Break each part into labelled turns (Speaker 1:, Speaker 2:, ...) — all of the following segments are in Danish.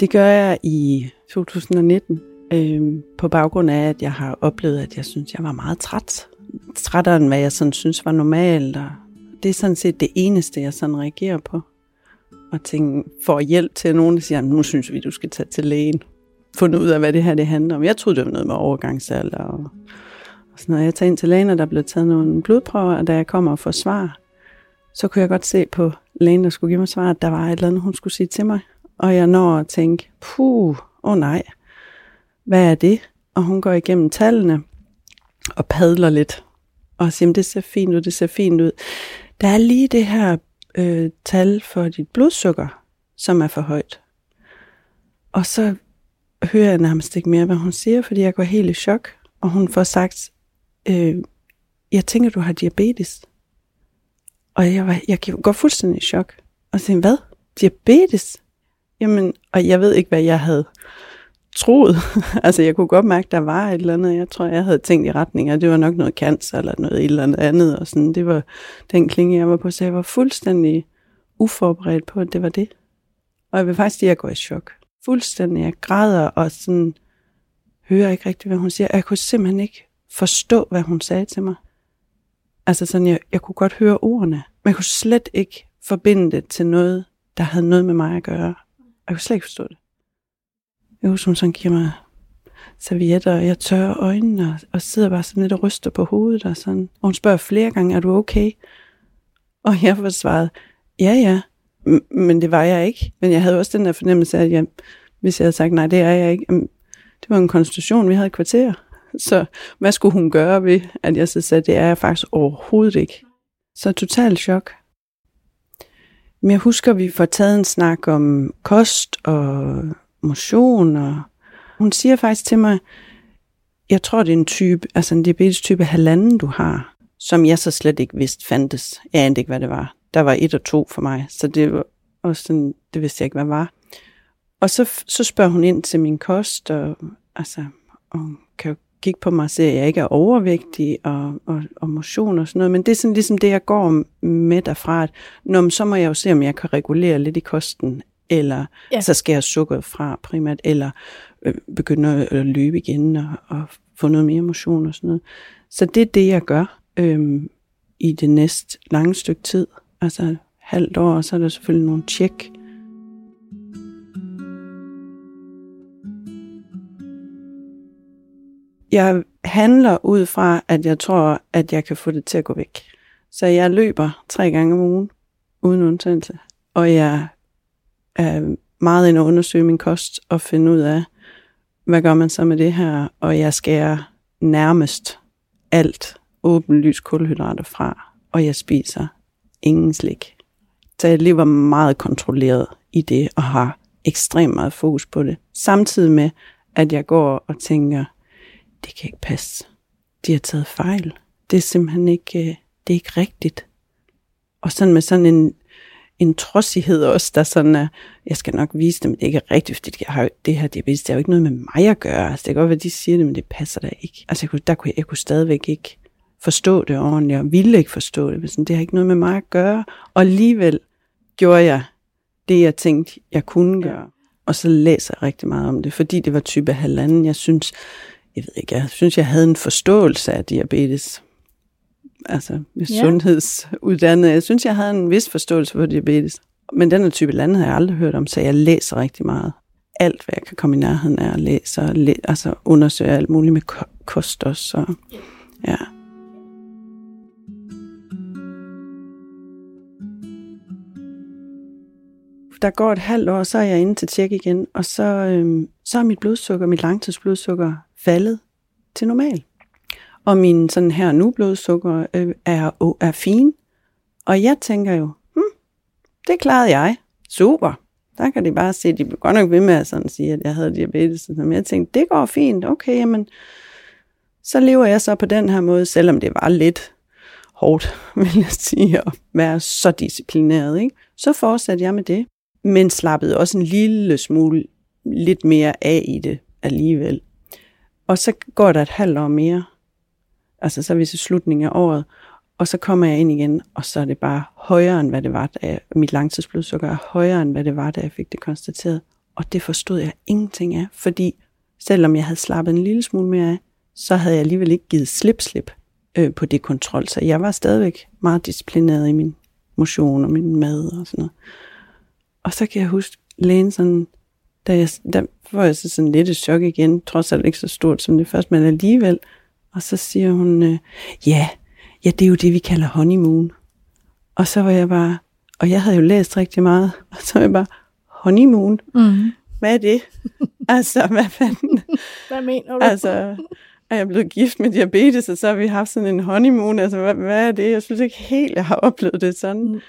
Speaker 1: Det gør jeg i 2019, øh, på baggrund af, at jeg har oplevet, at jeg synes, jeg var meget træt. Trættere end hvad jeg sådan synes var normalt. Og det er sådan set det eneste, jeg sådan reagerer på. Og tænke, får hjælp til nogen, der siger, nu synes vi, du skal tage til lægen. Fundet ud af, hvad det her det handler om. Jeg troede, det var noget med overgangsalder og, og sådan noget. Jeg tager ind til lægen, og der blev taget nogle blodprøver, og da jeg kommer og får svar, så kunne jeg godt se på lægen, der skulle give mig svar, at der var et eller andet, hun skulle sige til mig. Og jeg når at tænke, puh, åh oh nej, hvad er det? Og hun går igennem tallene og padler lidt. Og siger, det ser fint ud, det ser fint ud. Der er lige det her øh, tal for dit blodsukker, som er for højt. Og så hører jeg nærmest ikke mere, hvad hun siger, fordi jeg går helt i chok. Og hun får sagt, øh, jeg tænker, du har diabetes. Og jeg, var, jeg går fuldstændig i chok. Og siger, hvad? Diabetes? Jamen, og jeg ved ikke, hvad jeg havde troet. altså, jeg kunne godt mærke, at der var et eller andet. Jeg tror, jeg havde tænkt i retning, af, det var nok noget cancer eller noget eller andet. Og sådan, det var den klinge, jeg var på. Så jeg var fuldstændig uforberedt på, at det var det. Og jeg vil faktisk sige, at jeg går i chok. Fuldstændig. Jeg græder og sådan hører ikke rigtigt, hvad hun siger. Jeg kunne simpelthen ikke forstå, hvad hun sagde til mig. Altså sådan, jeg, jeg kunne godt høre ordene, men jeg kunne slet ikke forbinde det til noget, der havde noget med mig at gøre. Jeg kunne slet ikke forstå det. Jeg husker, hun sådan giver mig servietter, og jeg tørrer øjnene, og, og sidder bare sådan lidt og ryster på hovedet, og sådan. Og hun spørger flere gange, er du okay? Og jeg får svaret, ja, ja, men det var jeg ikke. Men jeg havde også den der fornemmelse af, at jeg, hvis jeg havde sagt, nej, det er jeg ikke, det var en konstitution, vi havde i kvarter. Så hvad skulle hun gøre ved, at jeg så sagde, det er jeg faktisk overhovedet ikke. Så total chok. Men jeg husker, at vi får taget en snak om kost og motion, og hun siger faktisk til mig, jeg tror, det er en type, altså en diabetes type halvanden, du har, som jeg så slet ikke vidste fandtes. Jeg anede ikke, hvad det var. Der var et og to for mig, så det var også sådan, det vidste jeg ikke, hvad var. Og så, så spørger hun ind til min kost, og, altså, og kan jo kigge på mig og se, at jeg ikke er overvægtig og, og, og motion og sådan noget. Men det er sådan ligesom det, jeg går med derfra, at når, så må jeg jo se, om jeg kan regulere lidt i kosten, eller ja. så skal jeg sukkeret fra primært, eller øh, begynde at løbe igen og, og få noget mere motion og sådan noget. Så det er det, jeg gør øh, i det næste lange stykke tid. Altså halvt år, og så er der selvfølgelig nogle tjek. Jeg handler ud fra, at jeg tror, at jeg kan få det til at gå væk. Så jeg løber tre gange om ugen, uden undtagelse. Og jeg er meget ind at undersøge min kost og finde ud af, hvad gør man så med det her? Og jeg skærer nærmest alt åbenlyst kulhydrater fra, og jeg spiser ingen slik. Så jeg lever meget kontrolleret i det, og har ekstremt meget fokus på det. Samtidig med, at jeg går og tænker, det kan ikke passe. De har taget fejl. Det er simpelthen ikke, øh, det er ikke rigtigt. Og sådan med sådan en en trodsighed også, der sådan er, jeg skal nok vise dem, det ikke er rigtigt, fordi jeg har, det her diabetes, det har jo ikke noget med mig at gøre. Altså, det kan godt være, de siger det, men det passer da ikke. Altså, jeg kunne, der kunne jeg, jeg kunne stadigvæk ikke forstå det ordentligt, og ville ikke forstå det, men sådan, det har ikke noget med mig at gøre. Og alligevel gjorde jeg det, jeg tænkte, jeg kunne gøre. Og så læser jeg rigtig meget om det, fordi det var type halvanden. Jeg synes, jeg ved ikke, jeg synes, jeg havde en forståelse af diabetes altså med ja. sundhedsuddannet. Jeg synes, jeg havde en vis forståelse for diabetes. Men den her type lande har jeg aldrig hørt om, så jeg læser rigtig meget. Alt, hvad jeg kan komme i nærheden af at læse, og læ- altså undersøge alt muligt med kost også. Så, ja. Der går et halvt år, så er jeg inde til tjek igen, og så, øhm, så er mit blodsukker, mit langtidsblodsukker, faldet til normal og min sådan her nu blodsukker øh, er, er fin. Og jeg tænker jo, hm, det klarede jeg. Super. Der kan de bare se, de blev godt nok ved med at sådan sige, at jeg havde diabetes. Men jeg tænkte, det går fint. Okay, jamen, så lever jeg så på den her måde, selvom det var lidt hårdt, vil jeg sige, at være så disciplineret. Ikke? Så fortsatte jeg med det, men slappede også en lille smule lidt mere af i det alligevel. Og så går der et halvt år mere, Altså så er vi til slutningen af året, og så kommer jeg ind igen, og så er det bare højere end hvad det var, da jeg, mit langtidsblodsukker er højere end hvad det var, da jeg fik det konstateret. Og det forstod jeg ingenting af, fordi selvom jeg havde slappet en lille smule mere af, så havde jeg alligevel ikke givet slip-slip øh, på det kontrol. Så jeg var stadigvæk meget disciplineret i min motion og min mad og sådan noget. Og så kan jeg huske, lægen sådan, da jeg, der var jeg så sådan lidt i chok igen, trods alt ikke så stort som det første, men alligevel. Og så siger hun, øh, ja, ja, det er jo det, vi kalder honeymoon. Og så var jeg bare, og jeg havde jo læst rigtig meget, og så var jeg bare, honeymoon? Mm. Hvad er det? altså, hvad fanden?
Speaker 2: Hvad mener du?
Speaker 1: Altså, er jeg blevet gift med diabetes, og så har vi haft sådan en honeymoon. Altså, hvad, hvad er det? Jeg synes ikke helt, jeg har oplevet det sådan. Mm.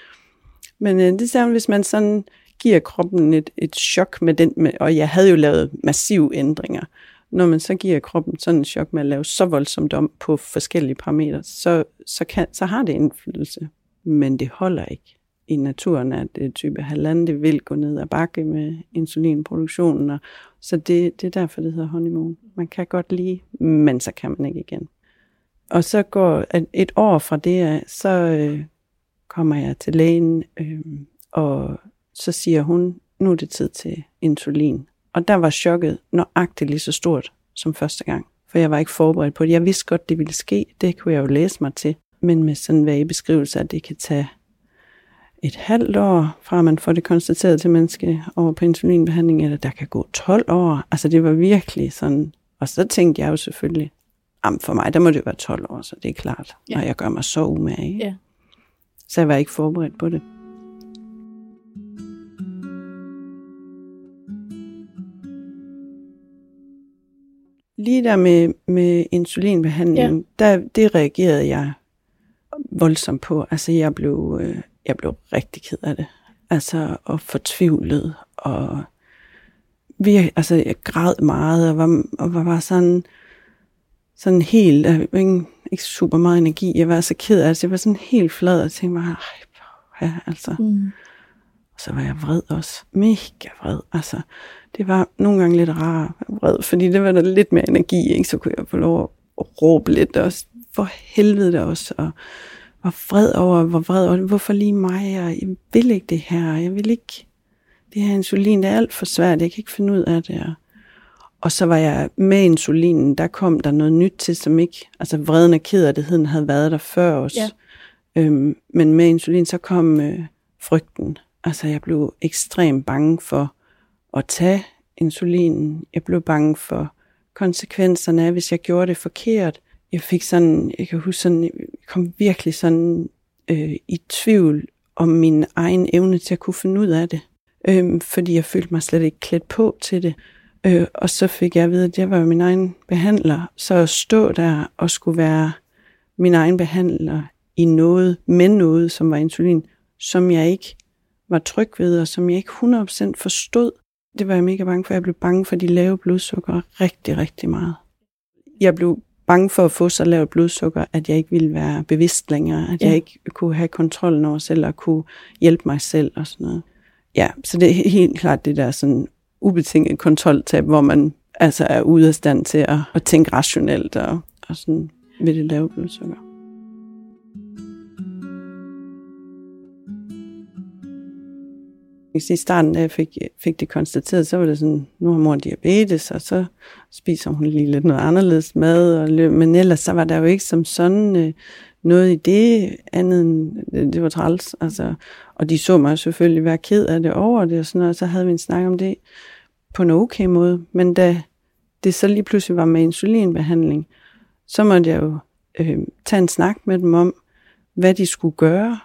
Speaker 1: Men øh, det er hvis man sådan giver kroppen et, et chok med den, med, og jeg havde jo lavet massive ændringer. Når man så giver kroppen sådan en chok med at lave så voldsomt om på forskellige parametre, så, så, kan, så har det indflydelse. Men det holder ikke i naturen, at det type halvanden, det vil gå ned ad bakke med insulinproduktionen. Og, så det, det er derfor, det hedder honeymoon. Man kan godt lide, men så kan man ikke igen. Og så går et år fra det så øh, kommer jeg til lægen, øh, og så siger hun, nu er det tid til insulin. Og der var chokket nøjagtigt lige så stort som første gang. For jeg var ikke forberedt på det. Jeg vidste godt, det ville ske. Det kunne jeg jo læse mig til. Men med sådan en vage beskrivelse, at det kan tage et halvt år, fra man får det konstateret til menneske over på insulinbehandling, eller der kan gå 12 år. Altså det var virkelig sådan. Og så tænkte jeg jo selvfølgelig, jamen for mig, der må det være 12 år, så det er klart. Ja. Og jeg gør mig så umage. Ja. Så jeg var ikke forberedt på det. Lige der med, med insulinbehandling, ja. der, det reagerede jeg voldsomt på. Altså jeg blev, øh, jeg blev rigtig ked af det. Altså og fortvivlet og vi, altså jeg græd meget og var, og var bare sådan, sådan helt, ikke, ikke super meget energi. Jeg var så ked af det. Jeg var sådan helt flad og tænkte bare, ja, altså. Mm. Og så var jeg vred også. Mega vred. Altså, det var nogle gange lidt rar vred, fordi det var der lidt mere energi, ikke? så kunne jeg få lov at råbe lidt også. For helvede der også. Og var vred over, hvor vred over, hvorfor lige mig, og jeg vil ikke det her, jeg vil ikke, det her insulin, det er alt for svært, jeg kan ikke finde ud af det. Og, og så var jeg med insulinen, der kom der noget nyt til, som ikke, altså vreden og kederligheden havde været der før os. Ja. Øhm, men med insulin, så kom øh, frygten. Altså jeg blev ekstremt bange for at tage insulinen. Jeg blev bange for konsekvenserne af, hvis jeg gjorde det forkert. Jeg fik sådan, jeg kan huske sådan, jeg kom virkelig sådan øh, i tvivl om min egen evne til at kunne finde ud af det. Øh, fordi jeg følte mig slet ikke klædt på til det. Øh, og så fik jeg at vide, at jeg var min egen behandler. Så at stå der og skulle være min egen behandler i noget, med noget, som var insulin, som jeg ikke var tryg ved, og som jeg ikke 100% forstod. Det var jeg mega bange for. Jeg blev bange for de lave blodsukker rigtig, rigtig meget. Jeg blev bange for at få så lavt blodsukker, at jeg ikke ville være bevidst længere, at ja. jeg ikke kunne have kontrollen over selv og kunne hjælpe mig selv og sådan noget. Ja, så det er helt klart det der sådan ubetinget kontroltab, hvor man altså er ude af stand til at, at tænke rationelt og, og sådan ved det lave blodsukker. I starten, da jeg fik, fik det konstateret, så var det sådan, nu har mor diabetes, og så spiser hun lige lidt noget anderledes mad. Og, men ellers så var der jo ikke som sådan øh, noget i det andet end, det, det var træls. Altså, og de så mig selvfølgelig være ked af det over det og sådan noget, og så havde vi en snak om det på en okay måde. Men da det så lige pludselig var med insulinbehandling, så måtte jeg jo øh, tage en snak med dem om, hvad de skulle gøre,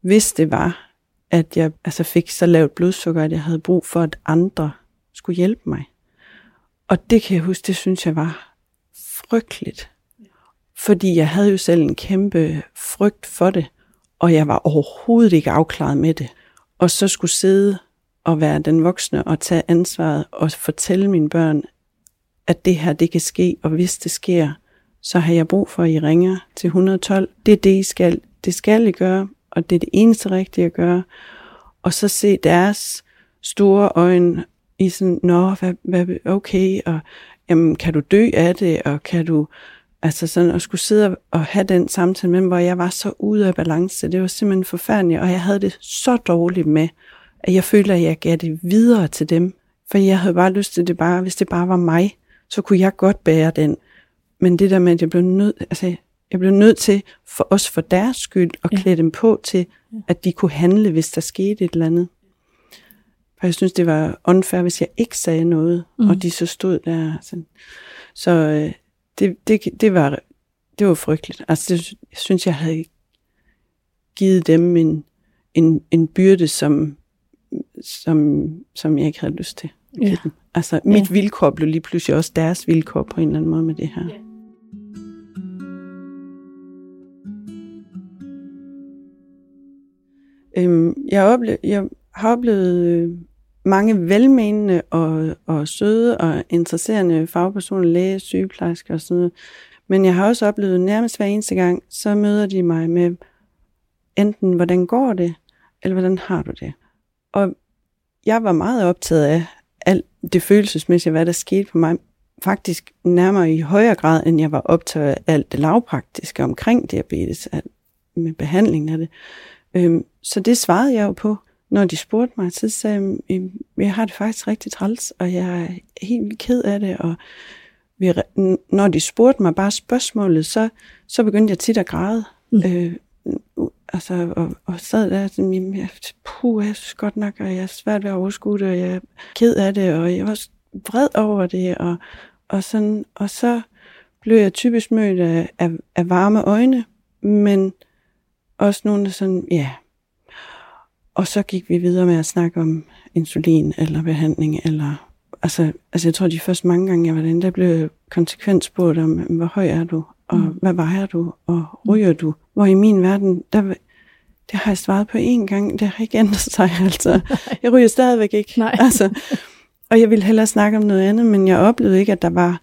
Speaker 1: hvis det var, at jeg altså fik så lavt blodsukker, at jeg havde brug for, at andre skulle hjælpe mig. Og det kan jeg huske, det synes jeg var frygteligt. Fordi jeg havde jo selv en kæmpe frygt for det, og jeg var overhovedet ikke afklaret med det. Og så skulle sidde og være den voksne og tage ansvaret og fortælle mine børn, at det her, det kan ske, og hvis det sker, så har jeg brug for, at I ringer til 112. Det er det, I skal. Det skal I gøre, og det er det eneste rigtige at gøre. Og så se deres store øjne i sådan, nå, hvad, hvad, okay, og jamen, kan du dø af det, og kan du, altså sådan, at skulle sidde og have den samtale med dem, hvor jeg var så ude af balance, det var simpelthen forfærdeligt, og jeg havde det så dårligt med, at jeg følte, at jeg gav det videre til dem. For jeg havde bare lyst til det bare, hvis det bare var mig, så kunne jeg godt bære den. Men det der med, at jeg blev nødt, altså, jeg blev nødt til, for os for deres skyld, at ja. klæde dem på til, at de kunne handle, hvis der skete et eller andet. For jeg synes, det var unfair, hvis jeg ikke sagde noget, mm. og de så stod der. Sådan. Så øh, det, det, det, var, det var frygteligt. Altså, det, jeg synes, jeg havde givet dem en, en, en byrde, som, som, som jeg ikke havde lyst til. Ja. Altså, mit ja. vilkår blev lige pludselig også deres vilkår på en eller anden måde med det her. Ja. Jeg, ople- jeg har oplevet øh, mange velmenende og, og søde og interesserende fagpersoner, læge, sygeplejersker og sådan noget. Men jeg har også oplevet nærmest hver eneste gang, så møder de mig med enten, hvordan går det, eller hvordan har du det? Og jeg var meget optaget af alt det følelsesmæssige, hvad der skete for mig. Faktisk nærmere i højere grad, end jeg var optaget af alt det lavpraktiske omkring diabetes, med behandlingen af det. Øhm, så det svarede jeg jo på, når de spurgte mig. Så sagde jeg, jeg har det faktisk rigtig træls, og jeg er helt ked af det. Og vi, når de spurgte mig bare spørgsmålet, så, så begyndte jeg tit at græde. Mm. Øh, altså, og, og sad der, sådan, jeg, puh, jeg synes godt nok, og jeg er svært ved at overskue det, og jeg er ked af det, og jeg var vred over det, og, og, sådan, og så blev jeg typisk mødt af, af, af varme øjne, men også nogle, der sådan, ja. Og så gik vi videre med at snakke om insulin eller behandling, eller altså, altså jeg tror de første mange gange, jeg var derinde, der blev konsekvent spurgt om, hvor høj er du, og mm. hvad vejer du, og ryger du? Hvor i min verden, der, det har jeg svaret på én gang, det har ikke ændret sig, altså. Jeg ryger stadigvæk ikke.
Speaker 2: Nej.
Speaker 1: Altså, og jeg ville hellere snakke om noget andet, men jeg oplevede ikke, at der var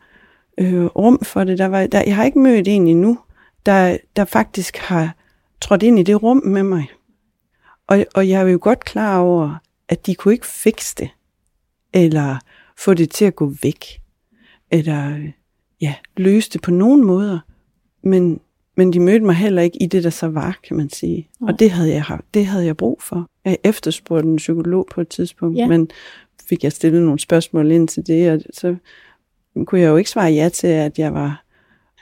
Speaker 1: øh, rum for det. Der var, der, jeg har ikke mødt en endnu, der, der faktisk har trådt ind i det rum med mig. Og, og jeg er jo godt klar over, at de kunne ikke fikse det, eller få det til at gå væk, eller ja, løse det på nogen måder. Men, men de mødte mig heller ikke i det, der så var, kan man sige. Nej. Og det havde, jeg, det havde jeg brug for. Jeg efterspurgte en psykolog på et tidspunkt, ja. men fik jeg stillet nogle spørgsmål ind til det, og så kunne jeg jo ikke svare ja til, at jeg var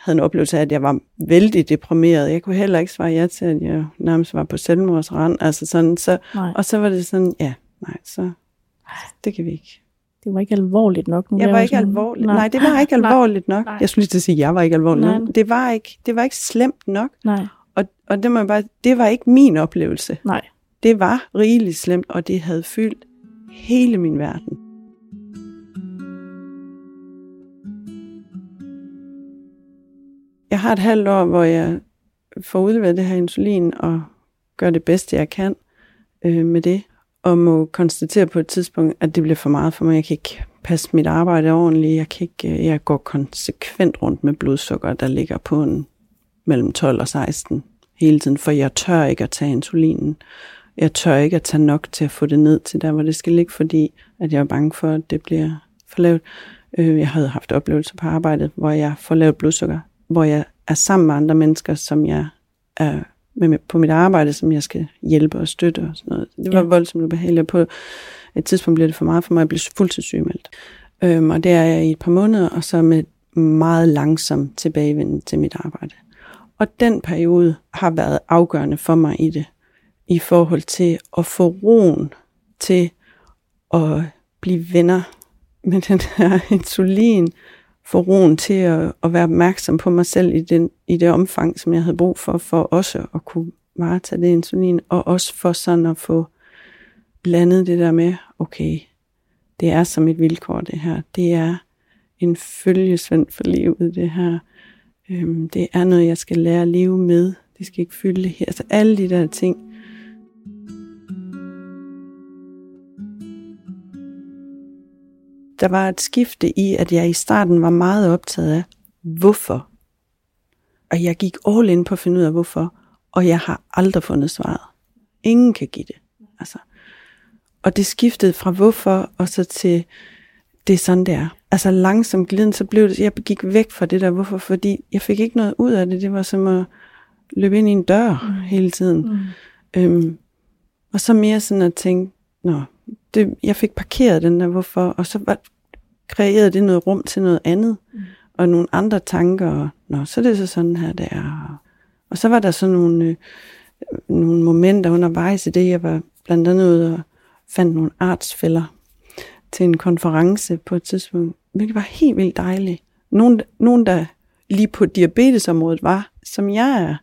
Speaker 1: havde en oplevelse af, at jeg var vældig deprimeret. Jeg kunne heller ikke svare ja til, at jeg nærmest var på selvmordsrand. Altså sådan, så, og så var det sådan, ja, nej, så det kan vi ikke.
Speaker 2: Det var ikke alvorligt nok.
Speaker 1: Nu jeg var ikke sådan, alvorligt. Nej. nej, det var ikke alvorligt nok. Nej. Jeg skulle lige til at sige, at jeg var ikke alvorligt nej. nok. Det var ikke, det var ikke slemt nok.
Speaker 2: Nej.
Speaker 1: Og, og det, jeg bare, det var ikke min oplevelse.
Speaker 2: Nej.
Speaker 1: Det var rigeligt slemt, og det havde fyldt hele min verden. Jeg har et halvt år, hvor jeg får udleveret det her insulin og gør det bedste, jeg kan øh, med det. Og må konstatere på et tidspunkt, at det bliver for meget for mig. Jeg kan ikke passe mit arbejde ordentligt. Jeg, kan ikke, øh, jeg går konsekvent rundt med blodsukker, der ligger på en mellem 12 og 16 hele tiden, for jeg tør ikke at tage insulinen. Jeg tør ikke at tage nok til at få det ned til der, hvor det skal ligge, fordi at jeg er bange for, at det bliver for lavt. Øh, jeg havde haft oplevelser på arbejdet, hvor jeg får lavt blodsukker hvor jeg er sammen med andre mennesker, som jeg er med på mit arbejde, som jeg skal hjælpe og støtte og sådan noget. Det var ja. voldsomt ubehageligt. På et tidspunkt blev det for meget for mig at blive fuldtidssygemeldt. Øhm, og det er jeg i et par måneder, og så med meget langsom tilbagevenden til mit arbejde. Og den periode har været afgørende for mig i det, i forhold til at få roen til at blive venner med den her insulin, få roen til at, at være opmærksom på mig selv i, den, i det omfang, som jeg havde brug for, for også at kunne varetage det insulin, og også for sådan at få blandet det der med, okay, det er som et vilkår det her. Det er en følgesvend for livet, det her. Øhm, det er noget, jeg skal lære at leve med. Det skal ikke fylde det her. Altså alle de der ting, der var et skifte i, at jeg i starten var meget optaget af, hvorfor. Og jeg gik all in på at finde ud af, hvorfor. Og jeg har aldrig fundet svaret. Ingen kan give det. Altså. Og det skiftede fra hvorfor, og så til, det er sådan, det er. Altså langsomt gliden, så blev det, jeg gik væk fra det der hvorfor, fordi jeg fik ikke noget ud af det. Det var som at løbe ind i en dør mm. hele tiden. Mm. Øhm, og så mere sådan at tænke, nå, det, jeg fik parkeret den der hvorfor, og så var, kreerede det noget rum til noget andet, mm. og nogle andre tanker, og nå, så er det så sådan her, det er. Og, så var der så nogle, øh, nogle momenter undervejs i det, jeg var blandt andet ude og fandt nogle artsfælder til en konference på et tidspunkt, hvilket var helt vildt dejligt. Nogen, nogen der lige på diabetesområdet var, som jeg er,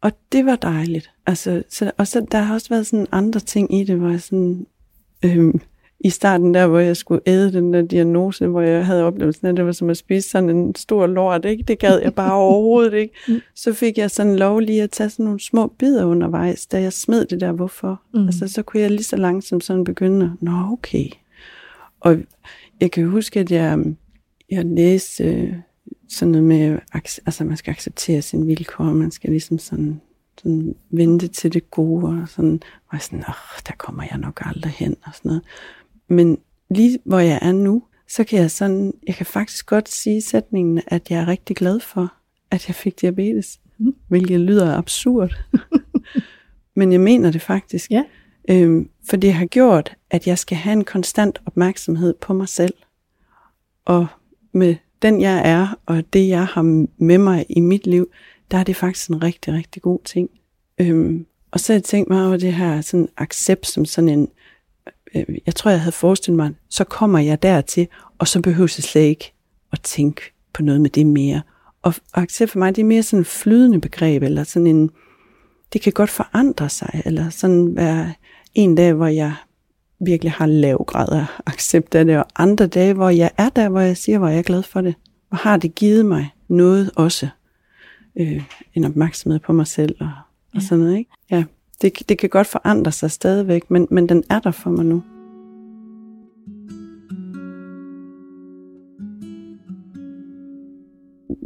Speaker 1: og det var dejligt. Altså, så, og så der har også været sådan andre ting i det, hvor jeg sådan, øhm, i starten der, hvor jeg skulle æde den der diagnose, hvor jeg havde oplevelsen af, at det var som at spise sådan en stor lort, ikke? Det gad jeg bare overhovedet ikke. Mm. Så fik jeg sådan lov lige at tage sådan nogle små bidder undervejs, da jeg smed det der, hvorfor. Mm. Altså, så kunne jeg lige så langsomt sådan begynde, nå okay. Og jeg kan huske, at jeg, jeg læste øh, sådan noget med, altså man skal acceptere sine vilkår, man skal ligesom sådan, sådan vente til det gode, og sådan, og sådan, åh, der kommer jeg nok aldrig hen, og sådan noget. Men lige hvor jeg er nu, så kan jeg sådan, jeg kan faktisk godt sige sætningen, at jeg er rigtig glad for, at jeg fik diabetes. Mm. Hvilket lyder absurd. Men jeg mener det faktisk.
Speaker 2: Ja.
Speaker 1: Øhm, for det har gjort, at jeg skal have en konstant opmærksomhed på mig selv. Og med den jeg er, og det jeg har med mig i mit liv, der er det faktisk en rigtig, rigtig god ting. Øhm, og så har jeg tænkt mig over det her sådan accept som sådan en, øh, jeg tror jeg havde forestillet mig, så kommer jeg dertil, og så behøver jeg slet ikke at tænke på noget med det mere. Og, og accept for mig, det er mere sådan en flydende begreb, eller sådan en, det kan godt forandre sig, eller sådan være en dag, hvor jeg virkelig har lav grad af accept af det, og andre dage, hvor jeg er der, hvor jeg siger, hvor jeg er glad for det. Og har det givet mig noget også, øh, en opmærksomhed på mig selv og, og sådan noget, ikke? Ja, det, det kan godt forandre sig stadigvæk, men, men den er der for mig nu.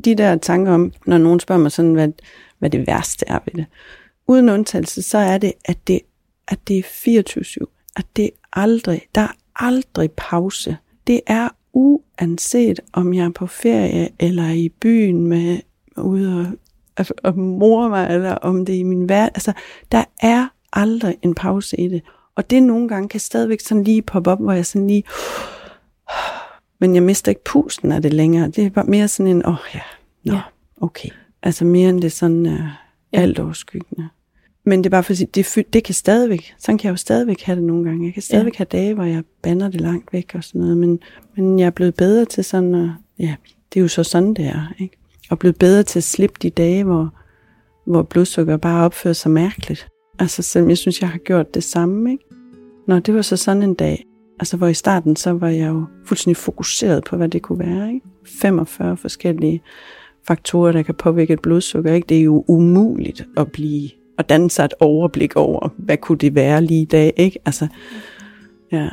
Speaker 1: De der tanker om, når nogen spørger mig sådan, hvad, hvad det værste er ved det. Uden undtagelse, så er det, at det, at det er 24-7. At det aldrig, der er aldrig pause. Det er uanset om jeg er på ferie eller i byen med ude og, og, og mor mig, eller om det er i min verden. Altså, der er aldrig en pause i det. Og det nogle gange kan stadigvæk sådan lige poppe op, hvor jeg sådan lige... Men jeg mister ikke pusten af det længere. Det er bare mere sådan en, åh oh, ja, nå, ja. okay. Altså mere end det sådan uh, alt overskyggende. Men det er bare for at sige, det, det kan stadigvæk, sådan kan jeg jo stadigvæk have det nogle gange. Jeg kan stadigvæk ja. have dage, hvor jeg banner det langt væk og sådan noget, men, men jeg er blevet bedre til sådan, at, ja, det er jo så sådan, det er, ikke? Og blevet bedre til at slippe de dage, hvor, hvor blodsukker bare opfører sig mærkeligt. Altså, selvom jeg synes, jeg har gjort det samme, ikke? Nå, det var så sådan en dag, altså hvor i starten, så var jeg jo fuldstændig fokuseret på, hvad det kunne være, ikke? 45 forskellige faktorer, der kan påvirke et blodsukker, ikke? Det er jo umuligt at blive og danne sig et overblik over, hvad kunne det være lige i dag, ikke? Altså, ja.